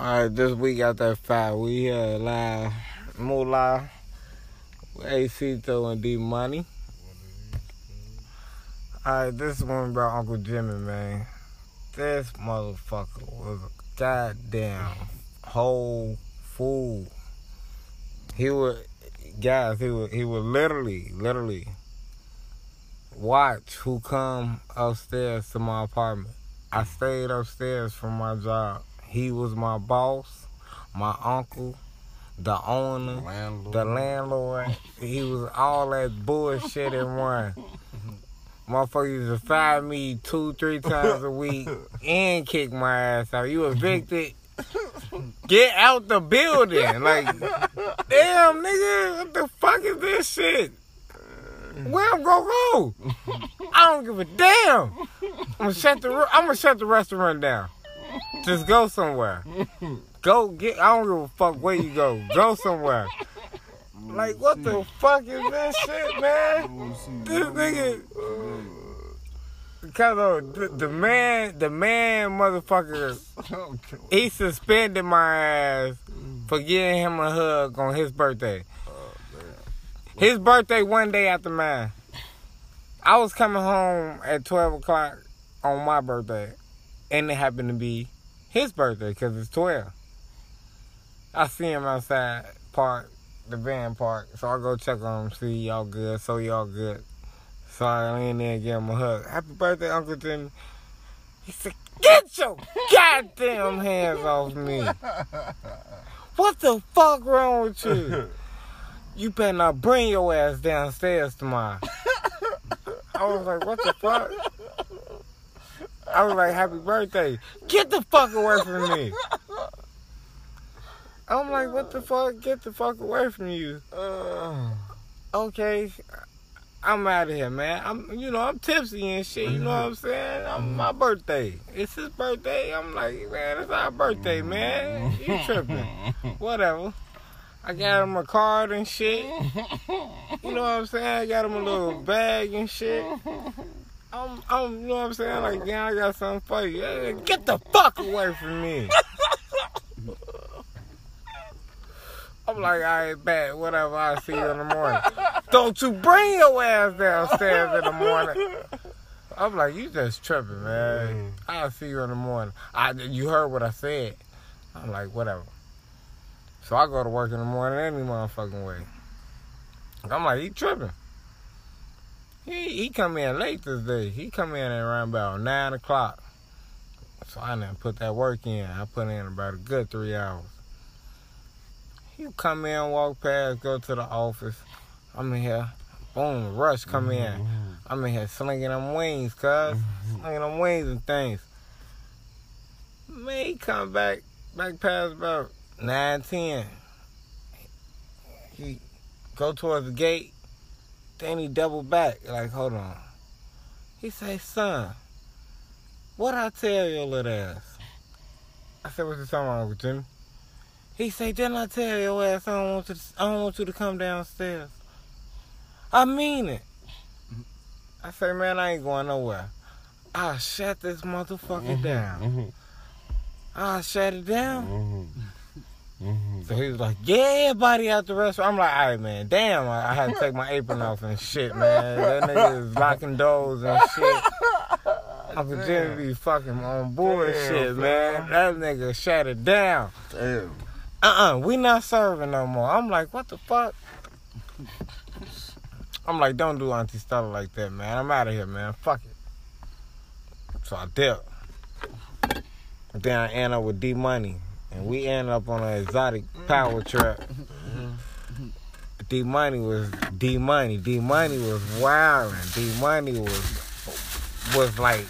All right, this week got that five. We here live, Moolah, AC and D Money. All right, this one about Uncle Jimmy, man. This motherfucker was a goddamn whole fool. He would, guys, he would, he would literally, literally watch who come upstairs to my apartment. I stayed upstairs from my job. He was my boss, my uncle, the owner, Landlord. the landlord. he was all that bullshit in one. Motherfucker used to fire me two, three times a week and kick my ass out. You evicted. Get out the building. Like, damn, nigga, what the fuck is this shit? Where I'm gonna go? I don't give a damn. I'm gonna shut the I'm gonna shut the restaurant down. Just go somewhere. Go get. I don't give a fuck where you go. Go somewhere. Like what the fuck is this shit, man? This nigga. Because of the, the man, the man, motherfucker, he suspended my ass for giving him a hug on his birthday. His birthday one day after mine. I was coming home at 12 o'clock on my birthday, and it happened to be his birthday because it's 12. I see him outside, park, the van park, so I go check on him, see y'all good, so y'all good. So I lean in and give him a hug. Happy birthday, Uncle Jimmy. He said, Get your goddamn hands off me. What the fuck wrong with you? You better not bring your ass downstairs tomorrow. I was like, what the fuck? I was like, happy birthday. Get the fuck away from me. I'm like, what the fuck? Get the fuck away from you. Uh, Okay, I'm out of here, man. I'm, you know, I'm tipsy and shit. You know what I'm saying? I'm my birthday. It's his birthday. I'm like, man, it's our birthday, man. You tripping? Whatever. I got him a card and shit. You know what I'm saying? I got him a little bag and shit. I'm, I'm, you know what I'm saying? Like, yeah, I got something for you. Hey, Get the fuck away from me. I'm like, all right, bet, whatever. I'll see you in the morning. Don't you bring your ass downstairs in the morning. I'm like, you just tripping, man. Mm. I'll see you in the morning. I, you heard what I said. I'm like, whatever. So I go to work in the morning any motherfucking way. I'm like, he tripping. He he come in late this day. He come in at around about nine o'clock. So I didn't put that work in. I put in about a good three hours. He come in, walk past, go to the office. I'm in here. Boom, rush come mm-hmm. in. I'm in here slinging them wings, cuz. Mm-hmm. Slinging them wings and things. Man, he come back, back past about 9, 10. He go towards the gate. Then he double back. Like, hold on. He say, son, what I tell your little ass? I said, what's the talking about, Uncle Jimmy? He say, didn't I tell your ass I don't want you to, I don't want you to come downstairs? I mean it. I say, man, I ain't going nowhere. I'll shut this motherfucker mm-hmm. down. Mm-hmm. I'll shut it down. Mm-hmm. Mm-hmm. So he was like, yeah, everybody out the restaurant. I'm like, all right, man, damn, I, I had to take my apron off and shit, man. That nigga is locking doors and shit. Uncle Jimmy be fucking on bullshit, Damn, shit, man. That nigga shut it down. damn. Uh-uh, we not serving no more. I'm like, what the fuck? I'm like, don't do Auntie Stella like that, man. I'm out of here, man. Fuck it. So I dip. Then I end up with D Money. And we end up on an exotic power truck. D Money was D Money. D Money was wilding. D Money was was like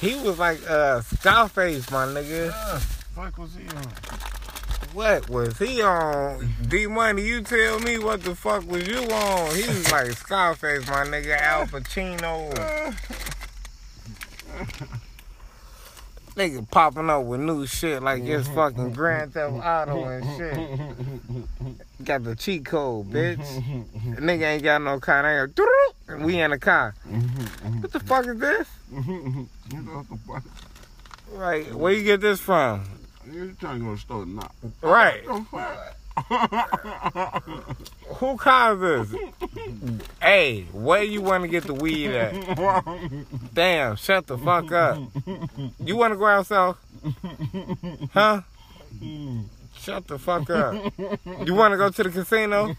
he was like uh Scarface, my nigga. Uh, fuck was he on? What was he on? D Money, you tell me what the fuck was you on? He was like Scarface, my nigga, Al Pacino. Nigga popping up with new shit like it's mm-hmm. fucking Grand Theft mm-hmm. Auto and shit. Got the cheat code, bitch. Mm-hmm. Nigga ain't got no car. They go, we in the car. What the fuck is this? Right, where you get this from? You trying to go to the store now? Right. Who caused this? hey, where you want to get the weed at? Damn, shut the fuck up. You want to go out south? Huh? Shut the fuck up. You want to go to the casino?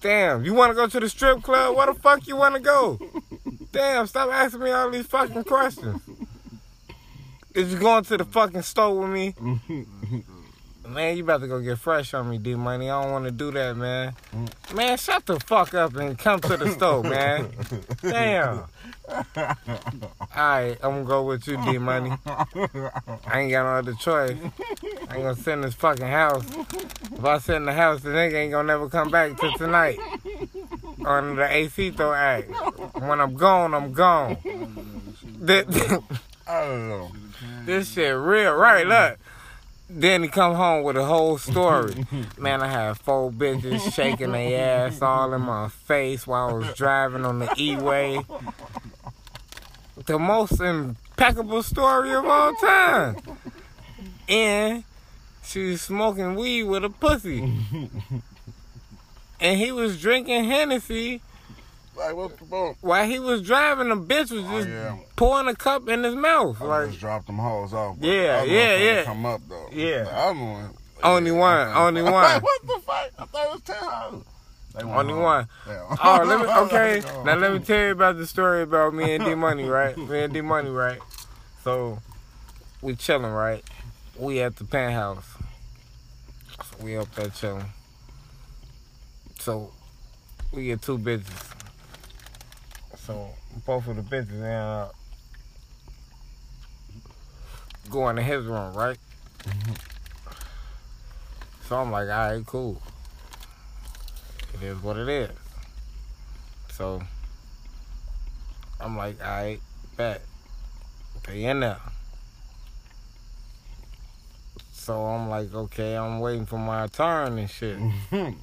Damn, you want to go to the strip club? Where the fuck you want to go? Damn, stop asking me all these fucking questions. Is you going to the fucking store with me? Man, you about to go get fresh on me, D Money. I don't want to do that, man. Mm. Man, shut the fuck up and come to the store, man. Damn. Alright, I'm gonna go with you, D Money. I ain't got no other choice. I ain't gonna sit in this fucking house. If I sit in the house, the nigga ain't gonna never come back till tonight. On the AC throw act. When I'm gone, I'm gone. This, I don't know. this shit real, right? Look. Then he come home with a whole story. Man, I had four bitches shaking their ass all in my face while I was driving on the E-way. The most impeccable story of all time. And she was smoking weed with a pussy. And he was drinking Hennessy Like, what's the boat? while he was driving. The bitch was Oh, just yeah. pouring a cup in his mouth. I Like, just dropped them hoes off. Yeah, yeah, yeah. Come up though. Yeah. The other one. Only one, only one. Like, what the fuck? I thought it was ten hoes. Only home. one. Yeah. Oh, let me, okay. Now let me tell you about the story about me and D Money, right? Me and D Money, right? So we chilling, right? We at the penthouse. So we up there chilling. So we get two bitches. So both of the bitches up going to his room, right? Mm-hmm. So I'm like, all right, cool. It is what it is. So I'm like, all right, bet. They in there. So I'm like, okay, I'm waiting for my turn and shit.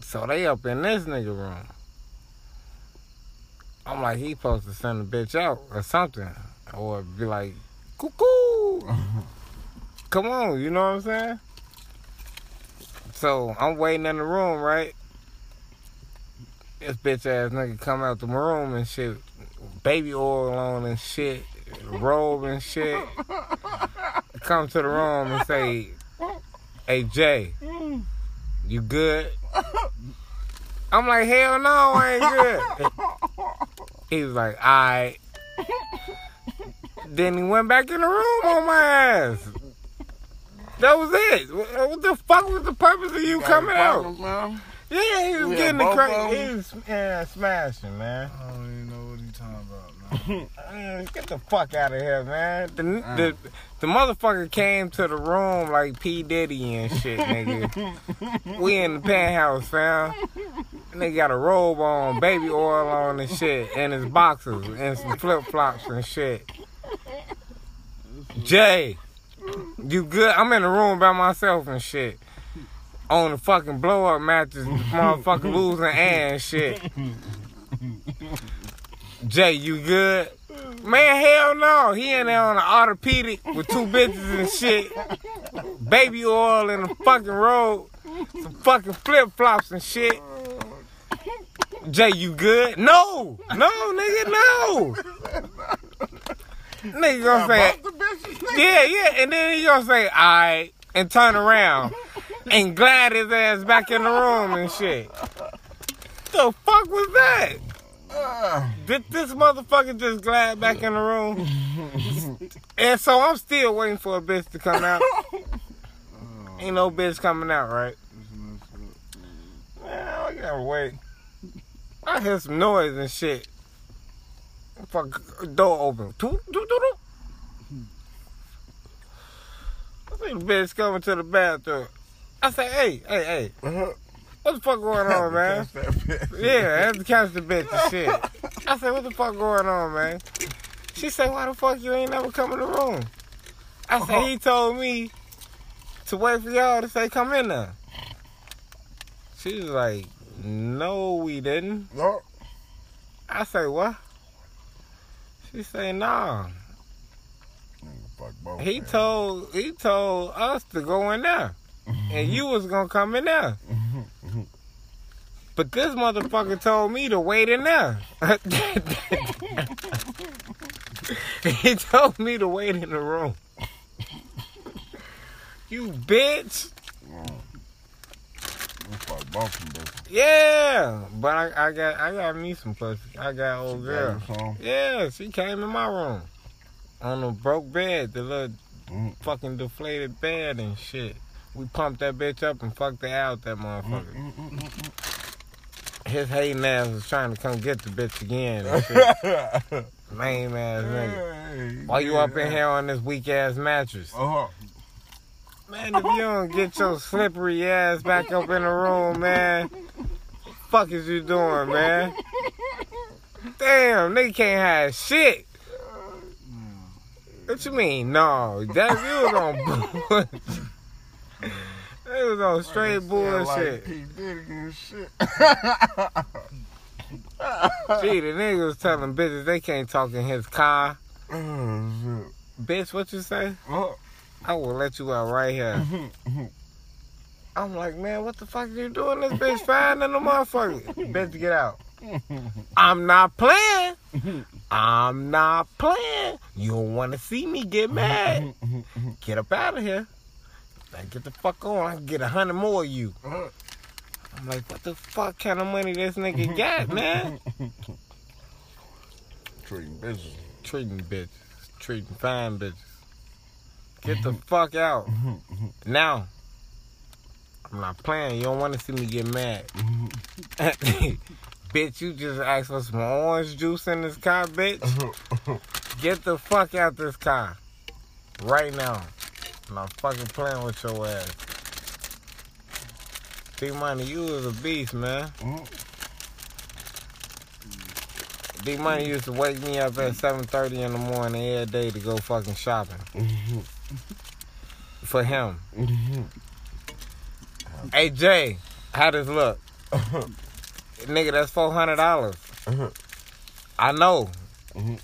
So they up in this nigga room. I'm like, he supposed to send the bitch out or something. Or be like, cuckoo. Come on, you know what I'm saying? So I'm waiting in the room, right? This bitch ass nigga come out the room and shit, baby oil on and shit, robe and shit. Come to the room and say, "Hey Jay, you good?" I'm like, "Hell no, I ain't good." He was like, "Alright." Then he went back in the room on my ass. That was it. What what the fuck was the purpose of you Got coming out? problems, man? Yeah, he was We getting had the both crack. He was yeah, smashing, man. I don't even know what he's talking about, man. Man, Get the fuck out of here, man. The, the the motherfucker came to the room like P Diddy and shit, nigga. we in the penthouse, fam. Nigga got a robe on, baby oil on and shit, and his boxers and some flip flops and shit. Jay, you good? I'm in the room by myself and shit. On the fucking blow up mattress, motherfucker losing and shit. Jay, you good? Man, hell no. He in there on an orthopedic with two bitches and shit. Baby oil in the fucking road. Some fucking flip flops and shit. Jay, you good? No! No, nigga, no! Nigga gonna say, Both the bitches. yeah, yeah, and then he gonna say, alright, and turn around and glad his ass back in the room and shit. The fuck was that? Did this motherfucker just glide back in the room? and so I'm still waiting for a bitch to come out. Ain't no bitch coming out, right? Man, I gotta wait. I hear some noise and shit. Fuck, door open. Toot, toot, toot, toot. I think the bitch coming to the bathroom. I say, hey, hey, hey, uh, what the fuck going on, man? catch that bitch. Yeah, I had to catch the bitch and shit. I said, what the fuck going on, man? She said, why the fuck you ain't never come in the room? I said, he told me to wait for y'all to say come in there. She was like, no, we didn't. No. I say, what? She say, nah. Both. He man. told he told us to go in there, and you was gonna come in there. But this motherfucker told me to wait in there. he told me to wait in the room. You bitch. We fuck both of them. Yeah, but I, I got I got me some pussy. I got old girl. You some. Yeah, she came in my room on a broke bed, the little Mm. fucking deflated bed and shit. We pumped that bitch up and fucked her out, that Mm, motherfucker. His hating ass was trying to come get the bitch again. Lame ass nigga. Hey, Why you yeah. up in here on this weak ass mattress? Uh-huh. Man, if you don't get your slippery ass back up in the room, man, fuck is you doing, man? Damn, nigga can't have shit. What you mean? No, that you was on bullshit. It was on straight bullshit. Like P. Diddy and shit. Gee, the nigga was telling bitches they can't talk in his car. Oh, Bitch, what you say? shit. I will let you out right here. Mm-hmm, mm-hmm. I'm like, man, what the fuck are you doing? This bitch fine than the motherfucker. bitch, get out. I'm not playing. I'm not playing. You don't want to see me get mad. Get up out of here. Now get the fuck on. I can get a hundred more of you. I'm like, what the fuck kind of money this nigga mm-hmm. got, man? Treating bitches. Treating bitches. Treating fine bitches. Get the fuck out. Now. I'm not playing. You don't want to see me get mad. bitch, you just asked for some orange juice in this car, bitch. Get the fuck out this car. Right now. I'm not fucking playing with your ass. D Money, you was a beast, man. D Money used to wake me up at 7.30 in the morning every day to go fucking shopping. For him. Mm-hmm. Hey Jay, how does look? Nigga, that's four hundred dollars. Uh-huh. I know. Mm-hmm.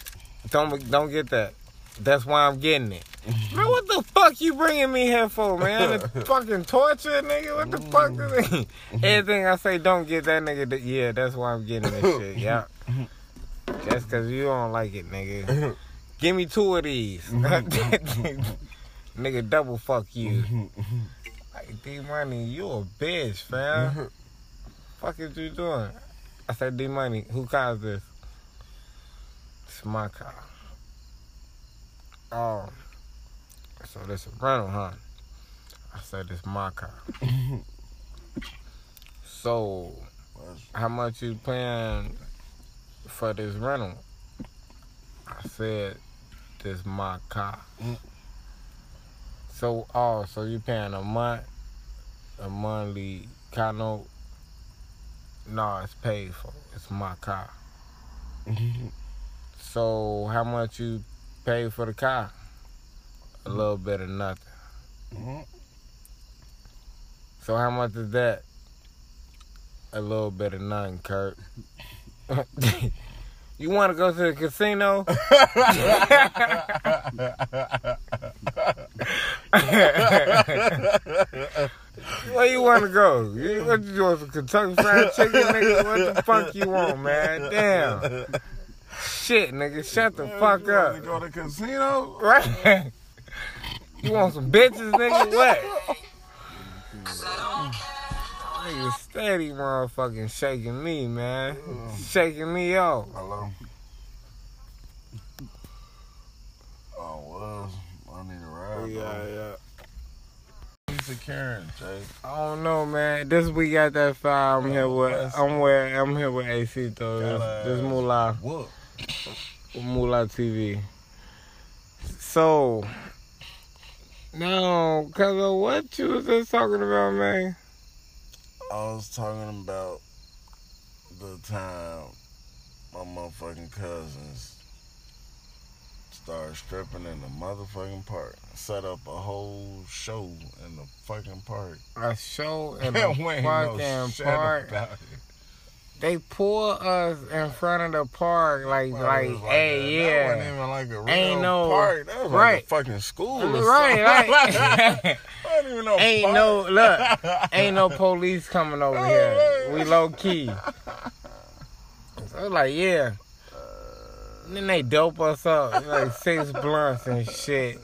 Don't don't get that. That's why I'm getting it. Mm-hmm. Man, what the fuck you bringing me here for, man? Fucking torture, nigga. What the fuck is it? Everything I say, don't get that nigga. th- Yeah, that's why I'm getting that shit. Yeah. that's cause you don't like it, nigga. Give me two of these. Nigga, double fuck you. Mm-hmm, mm-hmm. Like, D Money, you a bitch, fam. Mm-hmm. fuck is you doing? I said, D Money, who car is this? It's my car. Oh. So this a rental, huh? I said, it's my car. so, how much you paying for this rental? I said, this my car. Mm. So, oh, so you're paying a month, a monthly car note? No, it's paid for. It's my car. So, how much you pay for the car? A little bit of nothing. So, how much is that? A little bit of nothing, Kurt. you want to go to the casino? Where you want to go? You, what you want some Kentucky Fried Chicken, nigga? What the fuck you want, man? Damn. Shit, nigga, shut the fuck You up. Go to casino? Right? You want some bitches, nigga? What? Nigga steady motherfucking shaking me, man. Shaking me off. Hello. Oh, was. I need a yeah. Piece of Karen, Jay. I don't know, man. This week got that file. I'm here with I'm where I'm here with AC though. This, this Moolah What? Moolah TV. So no, cause of what you was just talking about, man. I was talking about the time my motherfucking cousins started stripping in the motherfucking park. Set up a whole show in the fucking park. A show in There a ain't no fucking park. they pull us in front of the park like it like, hey yeah. That wasn't even like a Ain't no- park. That was like right. a fucking school. Right, right. Wasn't even no ain't park. no look, ain't no police coming over oh, here. We low key. So I was like, yeah. And then they dope us up like six blunts and shit.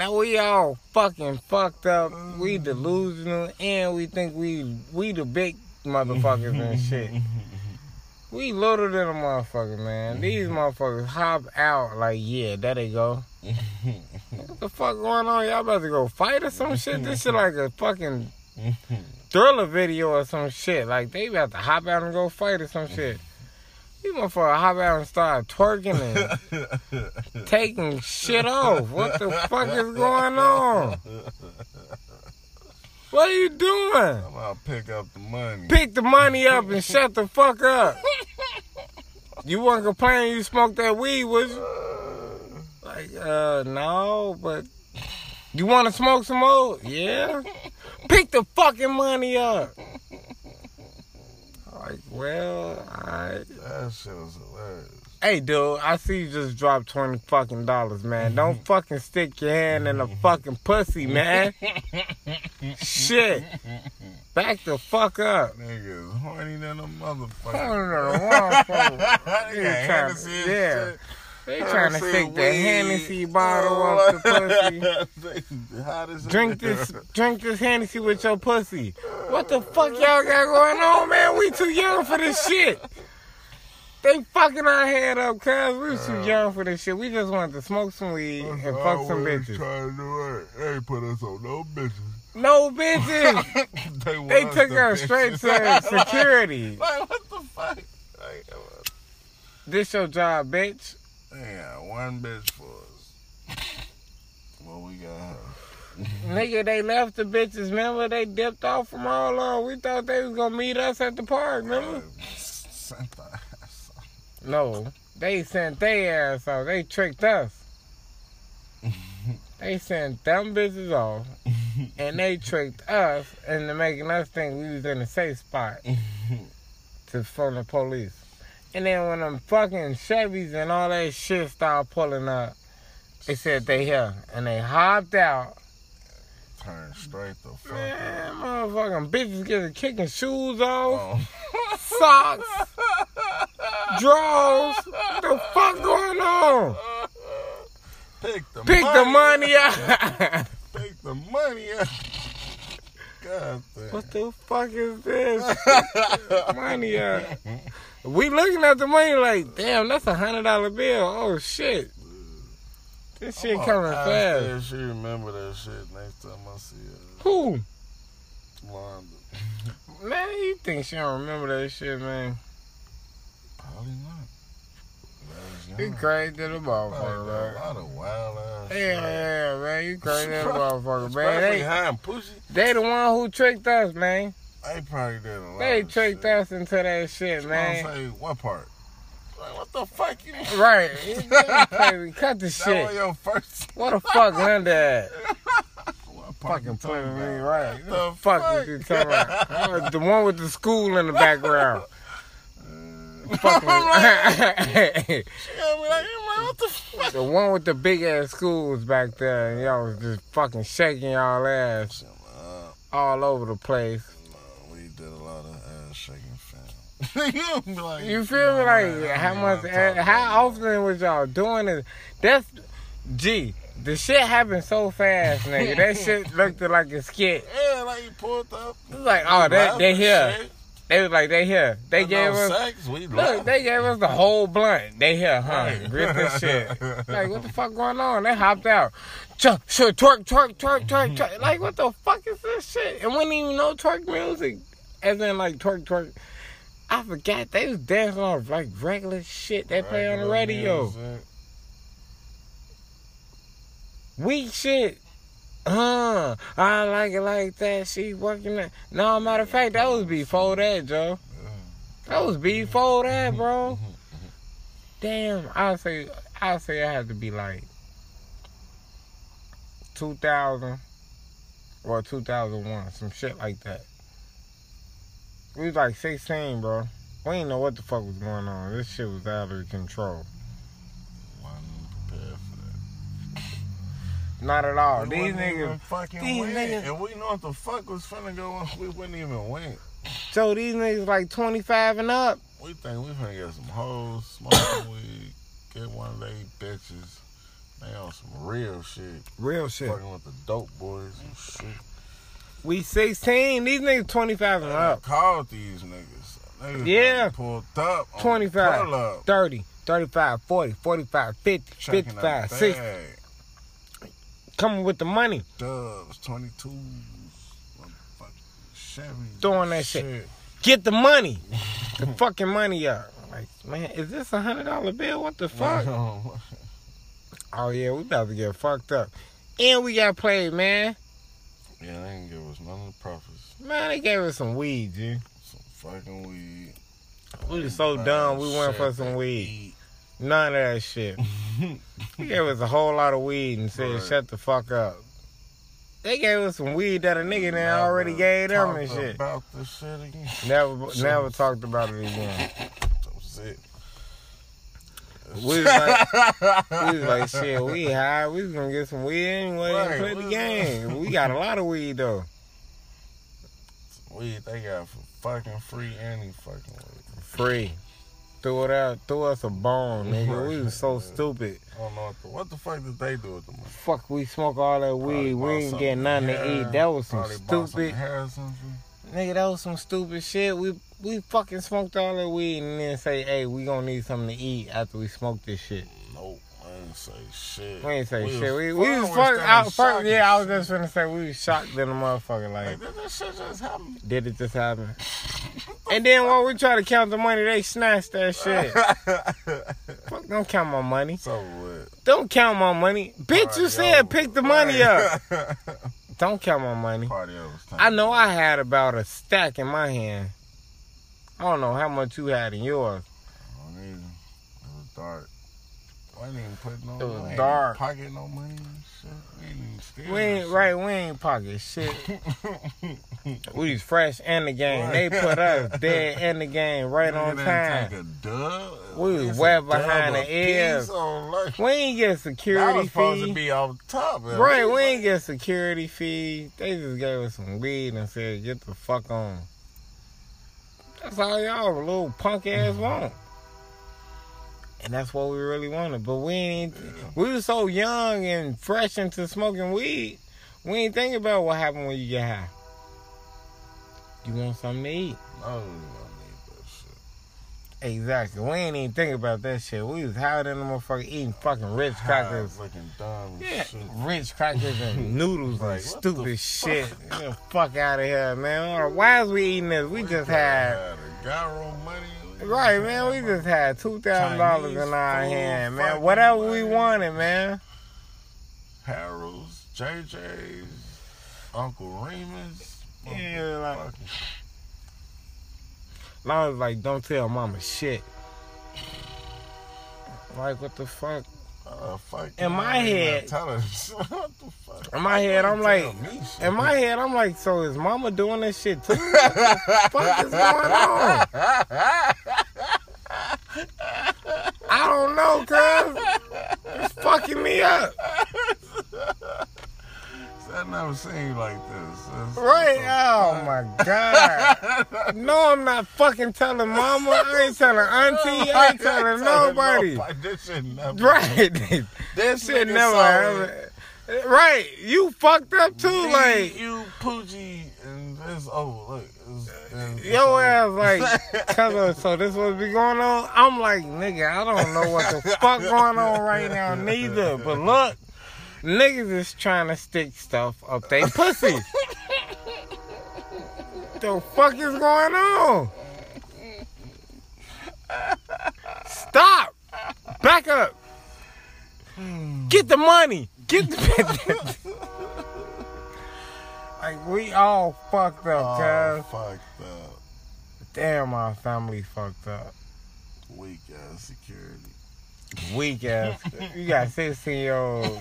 Now we all fucking fucked up. We delusional and we think we we the big motherfuckers and shit. We littler than a motherfucker, man. These motherfuckers hop out like, yeah, there they go. What the fuck going on? Y'all about to go fight or some shit? This shit like a fucking thriller video or some shit. Like they about to hop out and go fight or some shit. These motherfuckers hop out and start twerking and taking shit off. What the fuck is going on? What are you doing? I'm gonna pick up the money. Pick the money up and shut the fuck up. You wasn't complaining you smoked that weed, was you? Like, uh, no, but you want to smoke some more? Yeah. Pick the fucking money up. Well, alright. That shit was hilarious. Hey, dude, I see you just dropped twenty fucking dollars, man. Don't fucking stick your hand in a fucking pussy, man. Shit. Back the fuck up. Niggas horny than a motherfucker. don't know, motherfucker. They They got trying Hennessy to, and yeah. They trying to stick the. Hennessy bottle off the pussy. pussy. Drink this, drink this Hennessy with your pussy. What the fuck y'all got going on, man? We too young for this shit. They fucking our head up, cuz we was too young for this shit. We just wanted to smoke some weed and fuck some bitches. Trying to do it. They ain't put us on no bitches. No bitches. they They took to us straight bitches. to security. like what the fuck? Like, uh, This your job, bitch. They got one bitch for us. What we got her? Nigga, they left the bitches. Remember, they dipped off from all on. We thought they was gonna meet us at the park. Remember? Sent the ass off. No, they sent their ass off. They tricked us. they sent them bitches off, and they tricked us into making us think we was in a safe spot to phone the police. And then when them fucking Chevys and all that shit started pulling up, they said they here, and they hopped out. Turn straight the fuck up. Man, motherfucking bitches getting kicking shoes off, Oh. socks, drawers. What the fuck going on? Pick the Pick money the money up. Pick the money up. God damn. what the fuck is this? Money up. We looking at the money like, damn, that's a hundred dollar bill. Oh shit. This shit I'm coming fast. She remember that shit next time I see her. Who? Wanda. Man, you think she don't remember that shit, man? Probably not. You crazy to the motherfucker, got a man. lot of wild ass Yeah, yeah, man. You crazy to the motherfucker, man. They, high and pussy. they the one who tricked us, man. They probably did a lot. They tricked shit. us into that shit, Man. Say what part? Like what the fuck you? Right. Crazy. Cut the That was shit. your first. What the fuck Linda at? Fucking playing me, right? What the fuck fuck? you talking about? The one with the school in the background. Fucking, Yeah, like, "Hey, man, what the the one with the big ass schools back there, and y'all was just fucking shaking y'all ass all over the place. no, we did a lot of ass shaking, you be like, You feel me? Like I how much? even wanna talk How often was y'all doing it? That's G. The shit happened so fast, nigga. That shit looked like a skit. Yeah, like you pulled up. It was like, oh, they they here. Shit. They was like, they here. They But gave no us. sex, Look, they gave us the whole blunt. They here, huh? Right. Grip this shit. Like, what the fuck going on? They hopped out. Chuck, sure, twerk, twerk, twerk, twerk, twerk. Like, what the fuck is this shit? And we didn't even know twerk music. As in, like, twerk, twerk. I forgot they was dancing on like regular shit they play on the radio. music. Weak shit. Huh. I like it like that. She working that. No, matter of fact, that was before that, Joe. That was before that, bro. Damn, I'll say I'll say I had to be like two thousand or two thousand one, some shit like that. We was like 16, bro. We didn't know what the fuck was going on. This shit was out of control. Wasn't prepared for that. Not at all. We these niggas, fucking these win. niggas- And we know what the fuck was finna go on. We wouldn't even win. so these niggas like 25 and up. We think we finna get some hoes, smoke weed, get one of they bitches. They on some real shit. Real shit. Fucking with the dope boys and shit. We 16. These niggas 25 and up. called these niggas. Niggas Yeah. pulled up. 25. pull 30, 35, 40, 45, 50, checking 55, 60. bag. Coming with the money. Dubs, 22, motherfucking Chevy. Throwing that shit. Get the money. the fucking money up. Like, man, is this a hundred dollar bill? What the fuck? Oh yeah, we about to get fucked up. And we got played, man. Yeah, they didn't give us none of the profits. Man, they gave us some weed, dude. Some fucking weed. We was so dumb. We went for some weed. None of that shit. He gave us a whole lot of weed and said, Right. "Shut the fuck up." They gave us some weed that a nigga there already gave them and shit. About this shit again. Never, never talked about it again. That was it. We was like, we was like, shit, we high. We was gonna get some weed anyway Right, and play the game. We got a lot of weed though. weed they got for fucking free any fucking weed. Free. Threw it out, threw us a bone, nigga. We was so stupid. I don't know what the, what the fuck did they do with the money? Fuck, we smoke all that weed. Probably We ain't get nothing to eat. That was some bought some stupid, hair or something. nigga. That was some stupid shit. We we fucking smoked all that weed and then say, hey, we gonna need something to eat after we smoke this shit. Nope, I ain't say shit. We ain't say We shit. was We, we was fucking out first. Yeah, I was just gonna say we was shocked in the motherfucker. Like, Like, did this shit just happen? did it just happen? And then while we try to count the money, they snatched that shit. Fuck, don't count my money. so what? Don't count my money. Bitch, you Party said pick the money up. Don't count my money. I know. I had about a stack in my hand. I don't know how much you had in yours. I don't either. It was didn't even put no. It was ain't dark. Pocket no money shit. We ain't even We ain't shit. right. We ain't pocket shit. We was fresh in the game. They put us dead in the game right on time. Take a dub. We was wet behind the ears. We ain't get That security was supposed to be on top. man. Right, we ain't get security fee. They just gave us some weed and said, get the fuck on. That's all y'all little punk ass mm-hmm. want. And that's what we really wanted. But we ain't we were so young and fresh into smoking weed. We ain't think about what happened when you get high. You want something to eat. No, we don't need that shit. Exactly. We ain't even think about that shit. We was higher than the motherfucker eating fucking Ritz crackers. High, Looking dumb Yeah, shit. Ritz crackers and noodles Like, and stupid fuck? shit. Get the fuck out of here, man. Why is we eating this? We just had gyro money. Right, man. We just had two thousand dollars in our hand, man. Whatever we wanted, man. Harold's, JJ's, Uncle Remus. Yeah, like- Long as like, don't tell mama shit. Like what the fuck? Uh, In my head- not telling what the fuck? In my head, I'm like, Tell me shit. in my head, I'm like, so is mama doing this shit too? What the fuck is going on? I don't know, cuz. It's fucking me up. I never seen you like this. It's- Right? it's Oh my god. No, I'm not fucking telling mama. I ain't telling auntie. I ain't telling nobody. This shit never. Right. This Shit never saw it. happened. Right. You fucked up too. Me, Like, you Poochie and it's over. Look, it's, it's Your over. ass like, of, so this what be going on? I'm like, nigga, I don't know what the fuck going on right now neither. But look, niggas is trying to stick stuff up they pussy. the fuck is going on? Stop! Back up! Get the money! Get the Like we all fucked up, cuz. fucked up. Damn, our family fucked up. Weak ass security. Weak ass. you got 16 year olds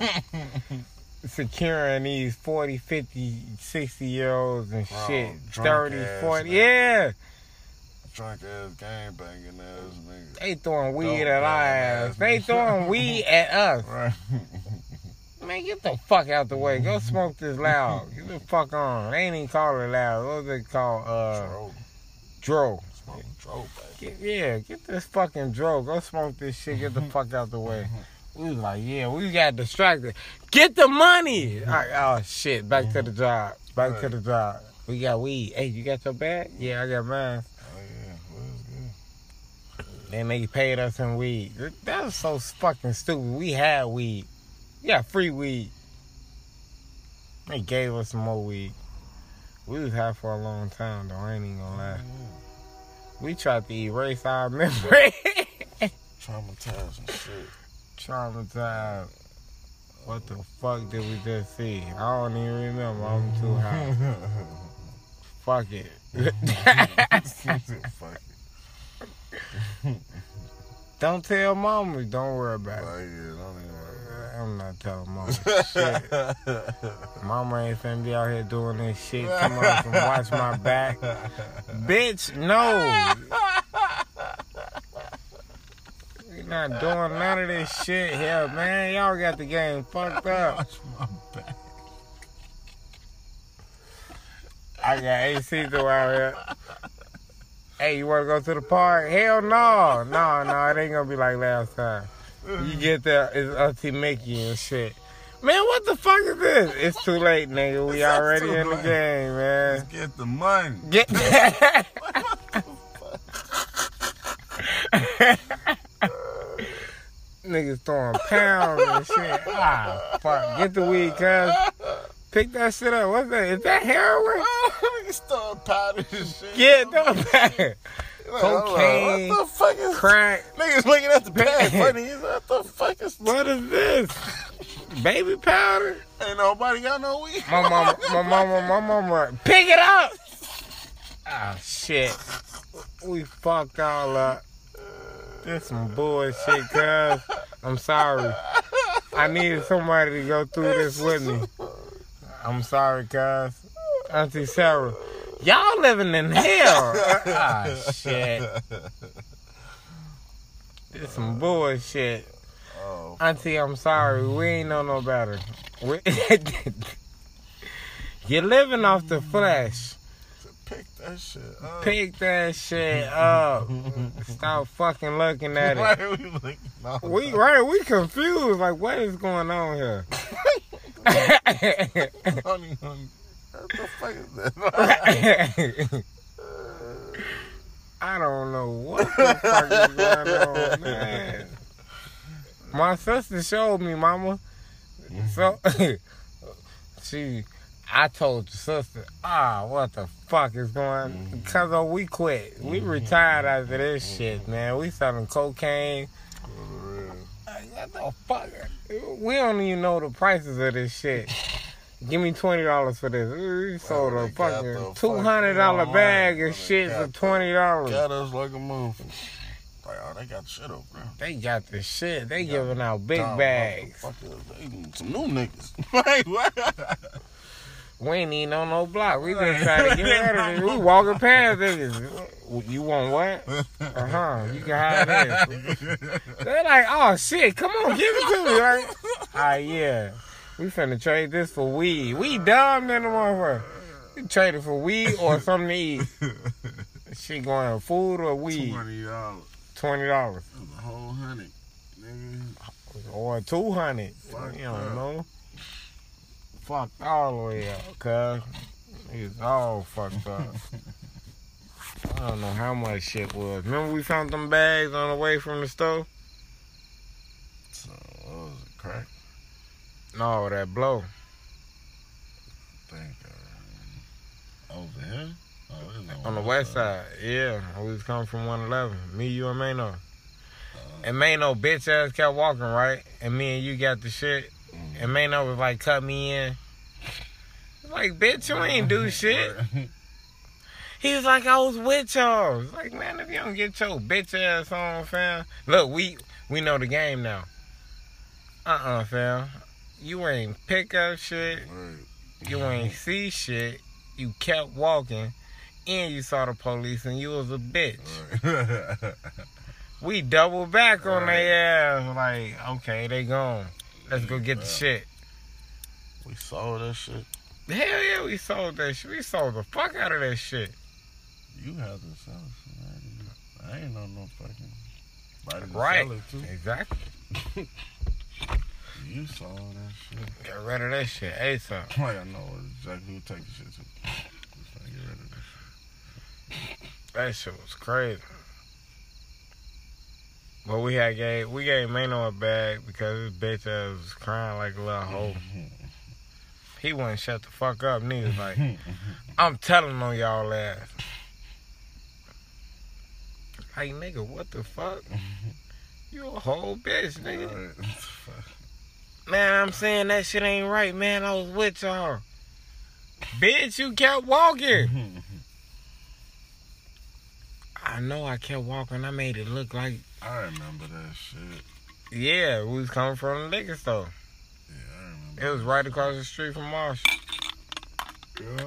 securing these 40, 50, 60 year olds and Bro, shit. drunk 30, 40. niggas. Yeah. drunk ass gang banging ass nigga. They throwing weed Dope at our ass ass. They throwing weed at us. Right. Man, get the fuck out the way. Go smoke this loud. Get the fuck on. They ain't even call it loud. What they call uh Dro. dro. Dro, baby. Get, yeah, get this fucking dro. Go smoke this shit. Get the fuck out the way. We was like, yeah, we got distracted. Get the money. Mm-hmm. Right, oh shit, back to the mm-hmm. job. Back to the job. We got weed. Hey, you got your bag? Yeah, I got mine. Oh yeah, well, good. Then they paid us in weed. That was so fucking stupid. We had weed. We got free weed. They gave us some more weed. We was high for a long time though. I ain't even gonna lie. Oh, We tried to erase our memory. Traumatized and shit. Traumatized. What the fuck did we just see? I don't even remember. I'm too high. Fuck it. Fuck don't tell mama. Don't worry about it. Yeah, don't. I'm not telling mama shit. Mama ain't finna be out here doing this shit. Come up and watch my back. Bitch, no. We not doing none of this shit here, man. Y'all got the game fucked up. Watch my back. I got AC through out here. Hey, you wanna go to the park? Hell no. No, no, it ain't gonna be like last time. You get there, it's Auntie Mickey and shit. Man, what the fuck is this? It's too late, nigga. We It's already in the game, man. Let's get the money. Get that. Niggas throwing pounds and shit. Ah, fuck. Get the weed, cuz. Pick that shit up. What's that? Is that heroin? Niggas throwing powder and shit. Get the bag. Like, cocaine, What the fuck is Crack. Niggas looking at the bag funny. What the fuck is What is this? Baby powder? Ain't nobody got no weed. My mama, my mama, my mama. Pick it up! Ah, shit. We fucked all up. This some bullshit, cuz. I'm sorry. I needed somebody to go through this with me. I'm sorry, cuz. Auntie Sarah. Y'all living in hell. Ah, shit. This some bullshit. Oh, Auntie, I'm sorry. We ain't know no better. We- You're living off the flesh. pick that shit up. Pick that shit up. Stop fucking looking at it. Right, we looking We right, we confused. Like, what is going on here? honey, honey. What the fuck is that? I don't know what the fuck is going on, man. My sister showed me, mama. So she, I told the sister, ah, what the fuck is going? Mm-hmm. Because oh, we quit. We mm-hmm. retired after this shit, mm-hmm. man. We selling cocaine. For real. Like, what the fuck? We don't even know the prices of this shit. Give me twenty dollars for this. We sold a fucking two hundred dollar bag of shit They for twenty dollars. Got us like a motherfucker. Like, oh, they got shit over there. They got the shit. They Got giving out big bags. They some new niggas. We ain't even on no block. We just trying to get out of it. We walking past niggas. You want what? Uh huh. You can have this. They're like, oh shit, come on, give it to me. Like, ah yeah. We finna trade this for weed. We dumb than the motherfucker. We trade it for weed or something to eat. she going food or weed. Twenty dollars. Twenty dollars. The whole hundred, nigga. Or two hundred. You don't up. know. Fucked all the way up, cuz. It's all fucked up. I don't know how much shit was. Remember we found them bags on the way from the store? So what was it? Crack. No, that blow. think uh, over here. Oh, On the west uh, side. Yeah. We was coming from 111. Me, you, and Mano. Uh, and Mano bitch ass kept walking, right? And me and you got the shit. Mm. And Mano was like, cut me in. Like, bitch, you ain't do shit. He was like, I was with y'all. I was like, man, if you don't get your bitch ass on, fam. Look, we we know the game now. Uh-uh, fam. You ain't pick up shit. Right. You ain't see shit. You kept walking. and you saw the police and you was a bitch. Right. We double back on Right. their ass. Like, okay, they gone. Let's go get the shit. we saw that shit. Hell yeah, we sold that shit. We sold the fuck out of that shit. You have to sell it. shit. I ain't- know no fucking. Right. Sell it too. Exactly. You saw that shit. Get rid of that shit ASAP. I know exactly who take the shit to. Just trying to get rid of this. That shit was crazy. But we had gave we gave Mano a bag because his bitch ass was crying like a little hoe. He wouldn't shut the fuck up neither. Like I'm telling on y'all ass. Like nigga, what the fuck? You a whole bitch, nigga. Man, I'm saying that shit ain't right, man. I was with y'all. Bitch, you kept walking. I know I kept walking. I made it look like, I remember that shit. yeah, we was coming from the liquor store. Yeah, I remember. It was right across the street from Marsh. Yeah.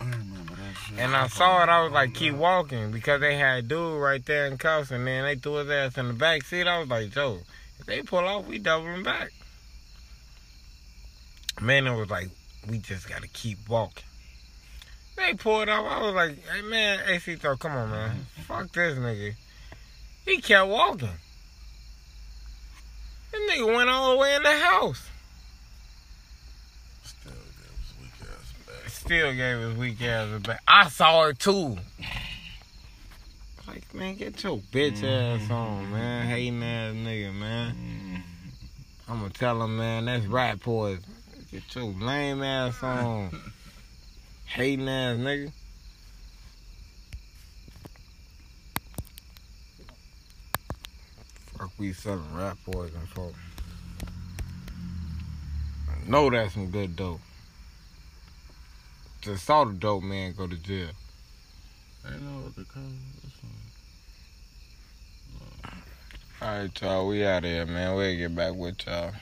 I remember that shit. And I saw it, I was like, keep walking. Because they had dude right there in cuffs, and then they threw his ass in the back seat. I was like, Joe, if they pull off, we double them back. Man, it was like, we just gotta keep walking. They pulled up. I was like, hey man, AC throw, come on man. Fuck this nigga. He kept walking. This nigga went all the way in the house. Still, that was weak ass back. Still gave his weak ass a back. I saw her too. Like, man, get your bitch ass on, man. Hating ass nigga, man. Mm. I'm gonna tell him, man, that's rat poison. Get your lame ass on. Hating ass nigga. Fuck, we selling rat poison, folks. I know that's some good dope. Just saw the dope man go to jail. I know what the. That's one. All right, y'all. We out of here, man. We'll get back with y'all.